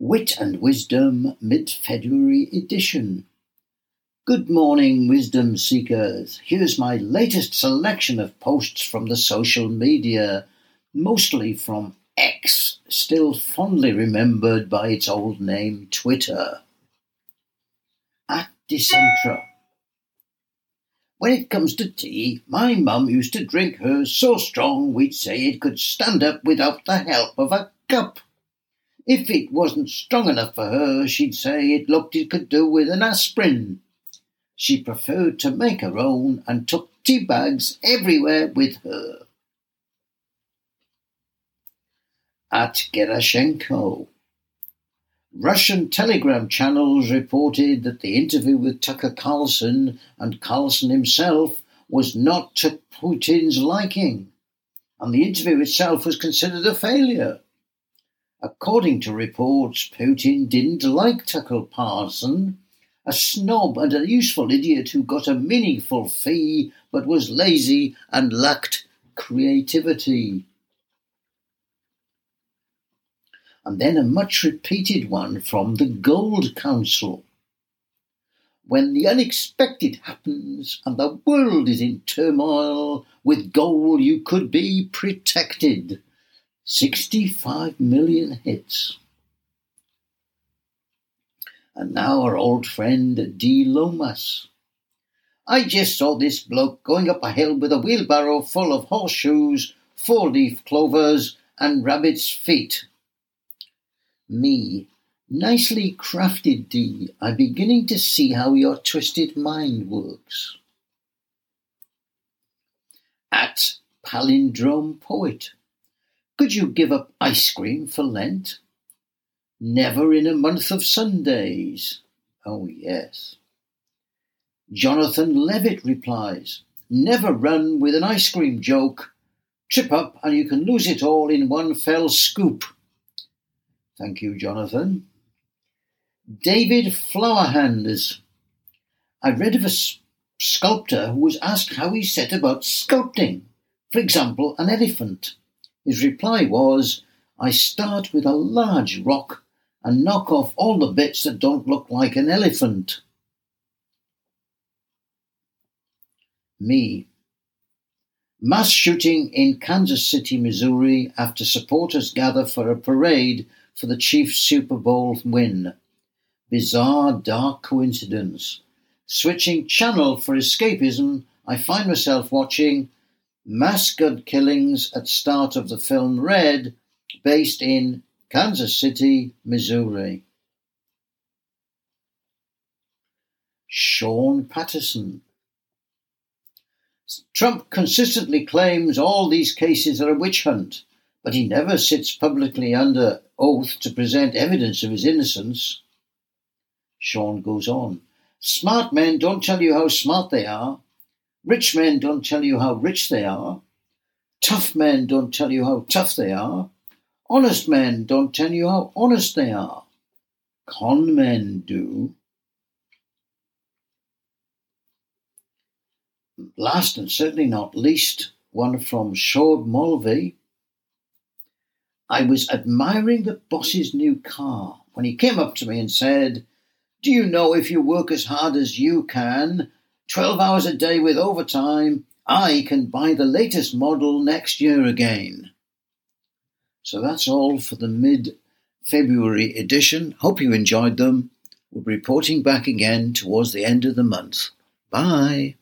Wit and Wisdom Mid-February Edition. Good morning, wisdom seekers. Here's my latest selection of posts from the social media, mostly from X, still fondly remembered by its old name Twitter. At Decentra. When it comes to tea, my mum used to drink hers so strong we'd say it could stand up without the help of a cup. If it wasn't strong enough for her, she'd say it looked it could do with an aspirin. She preferred to make her own and took tea bags everywhere with her. At Gerashchenko. Russian telegram channels reported that the interview with Tucker Carlson and Carlson himself was not to Putin's liking, and the interview itself was considered a failure. According to reports, Putin didn't like Tucker Carlson, a snob and a useful idiot who got a meaningful fee but was lazy and lacked creativity. And then a much repeated one from the Gold Council. When the unexpected happens and the world is in turmoil, with gold you could be protected. 65 million hits. And now our old friend Dee Lomas. I just saw this bloke going up a hill with a wheelbarrow full of horseshoes, four leaf clovers, and rabbit's feet. Me. Nicely crafted, D. I'm beginning to see how your twisted mind works. At Palindrome Poet. Could you give up ice cream for Lent? Never in a month of Sundays. Oh, yes. Jonathan Levitt replies, Never run with an ice cream joke. Trip up and you can lose it all in one fell scoop. Thank you, Jonathan. David Flowerhands. I read of a sculptor who was asked how he set about sculpting, for example, an elephant. His reply was, I start with a large rock and knock off all the bits that don't look like an elephant. Me. Mass shooting in Kansas City, Missouri after supporters gather for a parade for the Chiefs Super Bowl win. Bizarre, dark coincidence. Switching channel for escapism, I find myself watching mass gun killings at start of the film Red, based in Kansas City, Missouri. Sean Patterson. Trump consistently claims all these cases are a witch hunt, but he never sits publicly under oath to present evidence of his innocence. Sean goes on. Smart men don't tell you how smart they are. Rich men don't tell you how rich they are. Tough men don't tell you how tough they are. Honest men don't tell you how honest they are. Con men do. Last and certainly not least, one from Shaud Mulvey. I was admiring the boss's new car when he came up to me and said, Do you know if you work as hard as you can, 12 hours a day with overtime, I can buy the latest model next year again. So that's all for the mid February edition. Hope you enjoyed them. We'll be reporting back again towards the end of the month. Bye.